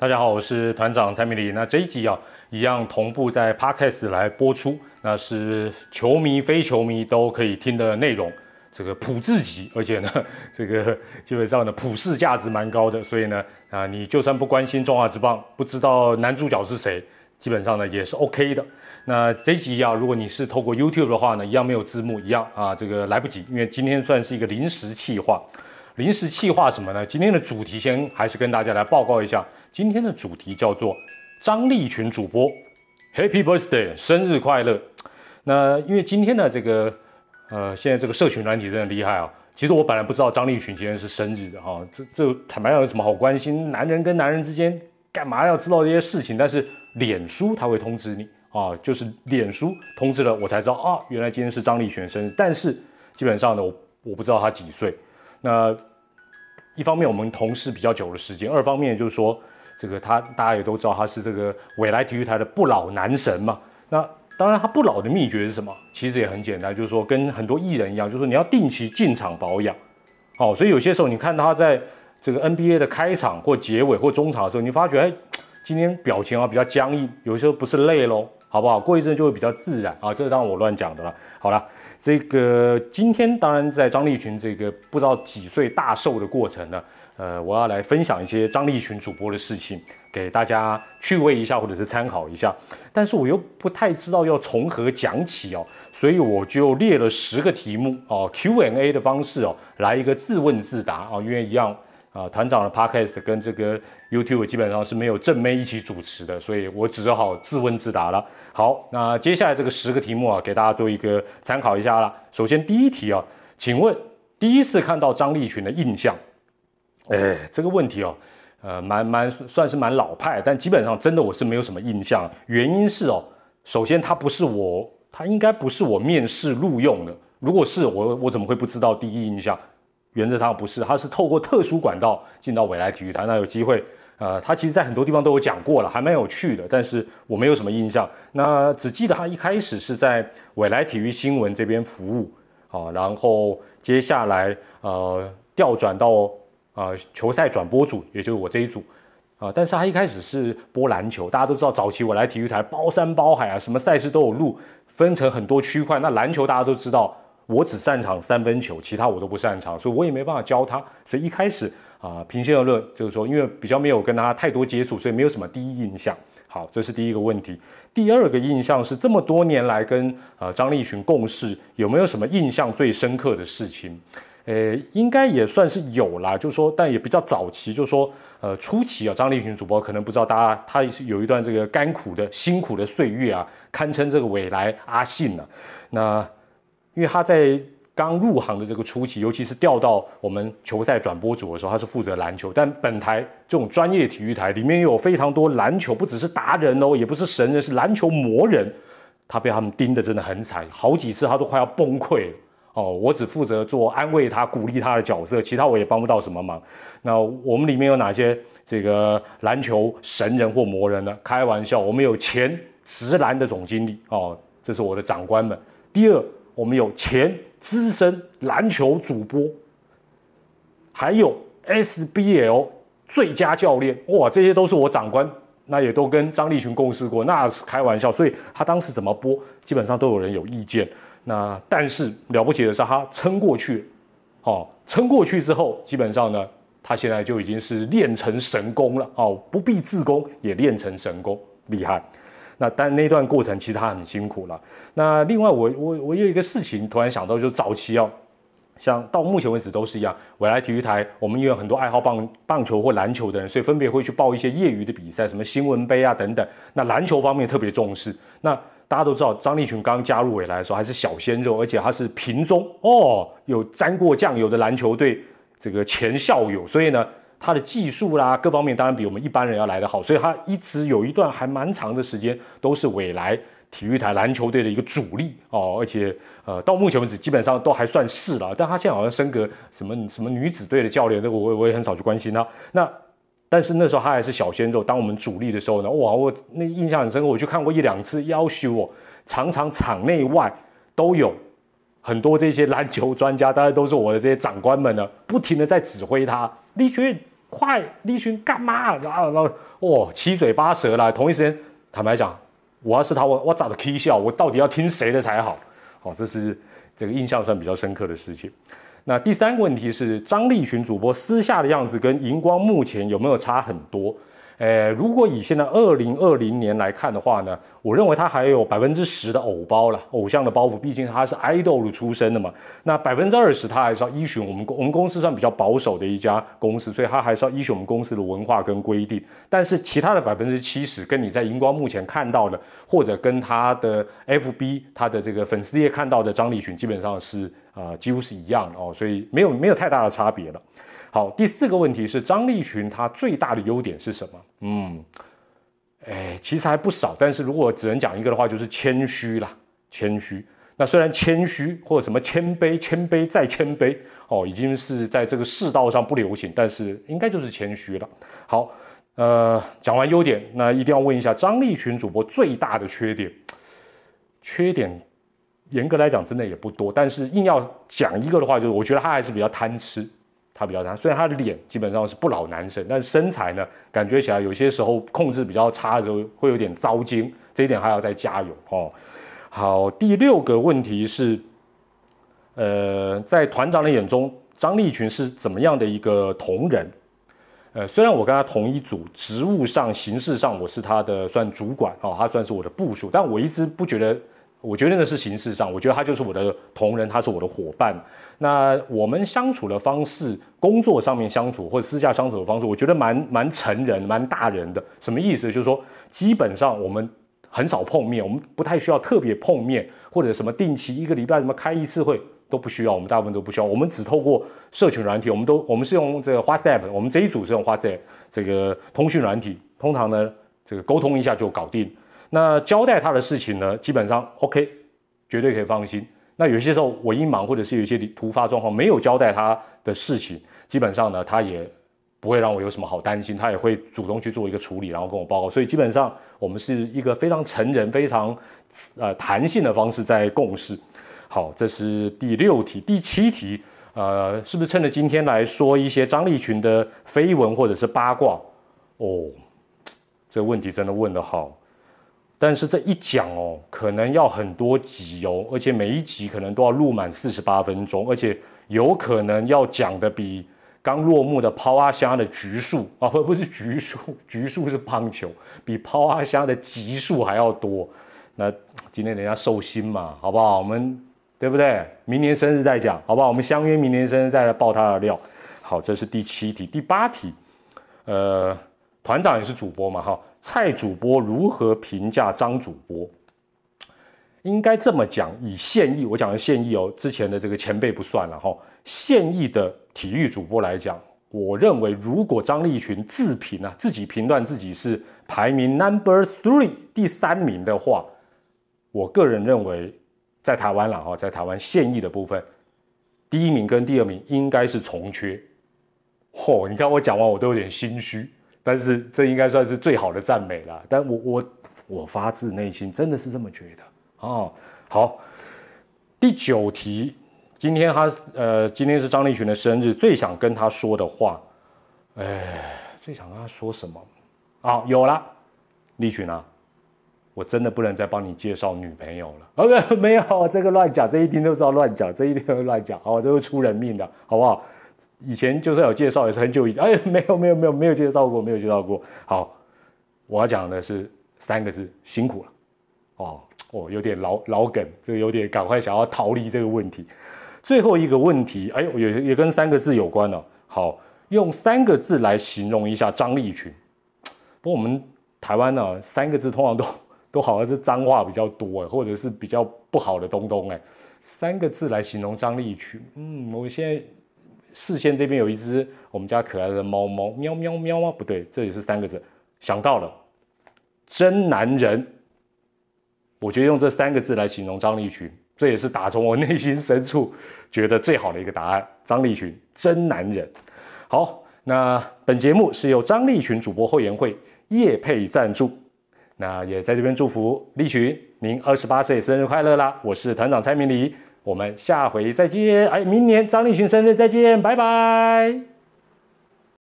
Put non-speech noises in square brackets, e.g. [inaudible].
大家好，我是团长蔡明礼。那这一集啊，一样同步在 Podcast 来播出，那是球迷、非球迷都可以听的内容，这个普智级，而且呢，[laughs] 这个基本上呢，普世价值蛮高的。所以呢，啊，你就算不关心中华之棒，不知道男主角是谁，基本上呢也是 OK 的。那这一集啊，如果你是透过 YouTube 的话呢，一样没有字幕，一样啊，这个来不及，因为今天算是一个临时企划。临时企划什么呢？今天的主题先还是跟大家来报告一下。今天的主题叫做张立群主播，Happy Birthday，生日快乐。那因为今天的这个呃，现在这个社群软体真的厉害啊。其实我本来不知道张立群今天是生日的哈，这这坦白讲有什么好关心？男人跟男人之间干嘛要知道这些事情？但是脸书他会通知你啊，就是脸书通知了我才知道啊，原来今天是张立群生日。但是基本上呢，我我不知道他几岁。那一方面我们同事比较久的时间，二方面就是说，这个他大家也都知道他是这个未来体育台的不老男神嘛。那当然他不老的秘诀是什么？其实也很简单，就是说跟很多艺人一样，就是说你要定期进场保养。哦，所以有些时候你看他在这个 NBA 的开场或结尾或中场的时候，你发觉哎，今天表情啊比较僵硬，有时候不是累喽。好不好？过一阵就会比较自然啊，这是当然我乱讲的了。好了，这个今天当然在张立群这个不知道几岁大寿的过程呢，呃，我要来分享一些张立群主播的事情，给大家趣味一下或者是参考一下。但是我又不太知道要从何讲起哦，所以我就列了十个题目哦，Q&A 的方式哦，来一个自问自答啊，因为一样。啊，团长的 podcast 跟这个 YouTube 基本上是没有正妹一起主持的，所以我只好自问自答了。好，那接下来这个十个题目啊，给大家做一个参考一下了。首先第一题啊，请问第一次看到张立群的印象？哎，这个问题哦，呃，蛮蛮算是蛮老派，但基本上真的我是没有什么印象。原因是哦，首先他不是我，他应该不是我面试录用的。如果是我，我怎么会不知道第一印象？原则上不是，他是透过特殊管道进到未来体育台。那有机会，呃，他其实在很多地方都有讲过了，还蛮有趣的。但是我没有什么印象。那只记得他一开始是在未来体育新闻这边服务，啊，然后接下来呃调转到呃球赛转播组，也就是我这一组，啊，但是他一开始是播篮球。大家都知道，早期我来体育台包山包海啊，什么赛事都有录，分成很多区块。那篮球大家都知道。我只擅长三分球，其他我都不擅长，所以我也没办法教他。所以一开始啊，平心而论，就是说，因为比较没有跟他太多接触，所以没有什么第一印象。好，这是第一个问题。第二个印象是，这么多年来跟呃张立群共事，有没有什么印象最深刻的事情？呃，应该也算是有啦，就是说，但也比较早期，就是说，呃，初期啊，张立群主播可能不知道，大家他有一段这个甘苦的辛苦的岁月啊，堪称这个未来阿信呢。那因为他在刚入行的这个初期，尤其是调到我们球赛转播组的时候，他是负责篮球。但本台这种专业体育台里面有非常多篮球，不只是达人哦，也不是神人，是篮球魔人。他被他们盯的真的很惨，好几次他都快要崩溃哦。我只负责做安慰他、鼓励他的角色，其他我也帮不到什么忙。那我们里面有哪些这个篮球神人或魔人呢？开玩笑，我们有前直篮的总经理哦，这是我的长官们。第二。我们有前资深篮球主播，还有 SBL 最佳教练，哇，这些都是我长官，那也都跟张立群共事过，那是开玩笑，所以他当时怎么播，基本上都有人有意见。那但是了不起的是，他撑过去，哦，撑过去之后，基本上呢，他现在就已经是练成神功了，哦，不必自宫也练成神功，厉害。那但那段过程其实他很辛苦了。那另外我我我有一个事情突然想到，就是早期哦，像到目前为止都是一样，我来体育台我们也有很多爱好棒棒球或篮球的人，所以分别会去报一些业余的比赛，什么新闻杯啊等等。那篮球方面特别重视。那大家都知道张立群刚加入未来的时候还是小鲜肉，而且他是平中哦，有沾过酱油的篮球队这个前校友，所以呢。他的技术啦，各方面当然比我们一般人要来得好，所以他一直有一段还蛮长的时间都是未来体育台篮球队的一个主力哦，而且呃到目前为止基本上都还算是了，但他现在好像升格什么什么女子队的教练，这个我我也很少去关心他。那但是那时候他还是小鲜肉，当我们主力的时候呢，哇，我那印象很深刻，我去看过一两次，要求我常常场内外都有很多这些篮球专家，大家都是我的这些长官们呢，不停的在指挥他，立群。快，立群干嘛？然后然后哇，七嘴八舌啦。同一时间，坦白讲，我要是他，我我咋的 K 笑？我到底要听谁的才好？好，这是这个印象上比较深刻的事情。那第三个问题是，张立群主播私下的样子跟荧光目前有没有差很多？诶，如果以现在二零二零年来看的话呢，我认为他还有百分之十的偶包了，偶像的包袱，毕竟他是 idol 出身的嘛。那百分之二十他还是要依循我们公我们公司算比较保守的一家公司，所以他还是要依循我们公司的文化跟规定。但是其他的百分之七十，跟你在荧光目前看到的，或者跟他的 FB 他的这个粉丝页看到的张立群，基本上是啊几乎是一样的哦，所以没有没有太大的差别了。好，第四个问题是张立群他最大的优点是什么？嗯，哎，其实还不少，但是如果只能讲一个的话，就是谦虚啦，谦虚。那虽然谦虚或者什么谦卑、谦卑再谦卑哦，已经是在这个世道上不流行，但是应该就是谦虚了。好，呃，讲完优点，那一定要问一下张立群主播最大的缺点。缺点严格来讲真的也不多，但是硬要讲一个的话，就是我觉得他还是比较贪吃。他比较贪，虽然他的脸基本上是不老男神，但是身材呢，感觉起来有些时候控制比较差的时候会有点糟精，这一点还要再加油哦。好，第六个问题是，呃，在团长的眼中，张立群是怎么样的一个同仁？呃，虽然我跟他同一组，职务上、形式上我是他的算主管哦，他算是我的部属，但我一直不觉得。我觉得那是形式上，我觉得他就是我的同仁，他是我的伙伴。那我们相处的方式，工作上面相处或者私下相处的方式，我觉得蛮蛮成人、蛮大人的。什么意思？就是说，基本上我们很少碰面，我们不太需要特别碰面，或者什么定期一个礼拜什么开一次会都不需要，我们大部分都不需要。我们只透过社群软体，我们都我们是用这个 WhatsApp，我们这一组是用 WhatsApp 这个通讯软体，通常呢这个沟通一下就搞定。那交代他的事情呢，基本上 OK，绝对可以放心。那有些时候我一忙，或者是有一些突发状况没有交代他的事情，基本上呢，他也不会让我有什么好担心，他也会主动去做一个处理，然后跟我报告。所以基本上我们是一个非常成人、非常呃弹性的方式在共事。好，这是第六题，第七题，呃，是不是趁着今天来说一些张立群的绯闻或者是八卦？哦，这个问题真的问得好。但是这一讲哦，可能要很多集哦，而且每一集可能都要录满四十八分钟，而且有可能要讲的比刚落幕的抛阿虾的局数啊，不不是局数，局数是棒球，比抛阿虾的集数还要多。那今天人家寿星嘛，好不好？我们对不对？明年生日再讲，好不好？我们相约明年生日再来爆他的料。好，这是第七题，第八题，呃，团长也是主播嘛，哈。蔡主播如何评价张主播？应该这么讲，以现役，我讲的现役哦，之前的这个前辈不算了哈。现役的体育主播来讲，我认为如果张立群自评啊，自己评断自己是排名 number three 第三名的话，我个人认为，在台湾了哈，在台湾现役的部分，第一名跟第二名应该是重缺。嚯，你看我讲完我都有点心虚。但是这应该算是最好的赞美了，但我我我发自内心真的是这么觉得哦。好，第九题，今天他呃，今天是张立群的生日，最想跟他说的话，哎，最想跟他说什么？啊，有了，立群啊，我真的不能再帮你介绍女朋友了。OK，没有，这个乱讲，这一听都知道乱讲，这一定会乱讲，哦，这会出人命的，好不好？以前就算有介绍，也是很久以前。哎，[laughs] 没有没有没有没有介绍过，没有介绍过。好，我要讲的是三个字：辛苦了。哦哦，有点老老梗，这个有点赶快想要逃离这个问题。最后一个问题，哎，也也跟三个字有关了。好，用三个字来形容一下张立群。不过我们台湾呢，三个字通常都 [laughs] 都好像是脏话比较多，或者是比较不好的东东。哎，三个字来形容张立群，嗯，我现在。视线这边有一只我们家可爱的猫猫，喵喵喵啊？不对，这也是三个字。想到了，真男人。我觉得用这三个字来形容张立群，这也是打从我内心深处觉得最好的一个答案。张立群，真男人。好，那本节目是由张立群主播后援会叶配赞助，那也在这边祝福立群，您二十八岁生日快乐啦！我是团长蔡明礼。我们下回再见！哎，明年张立群生日再见，拜拜。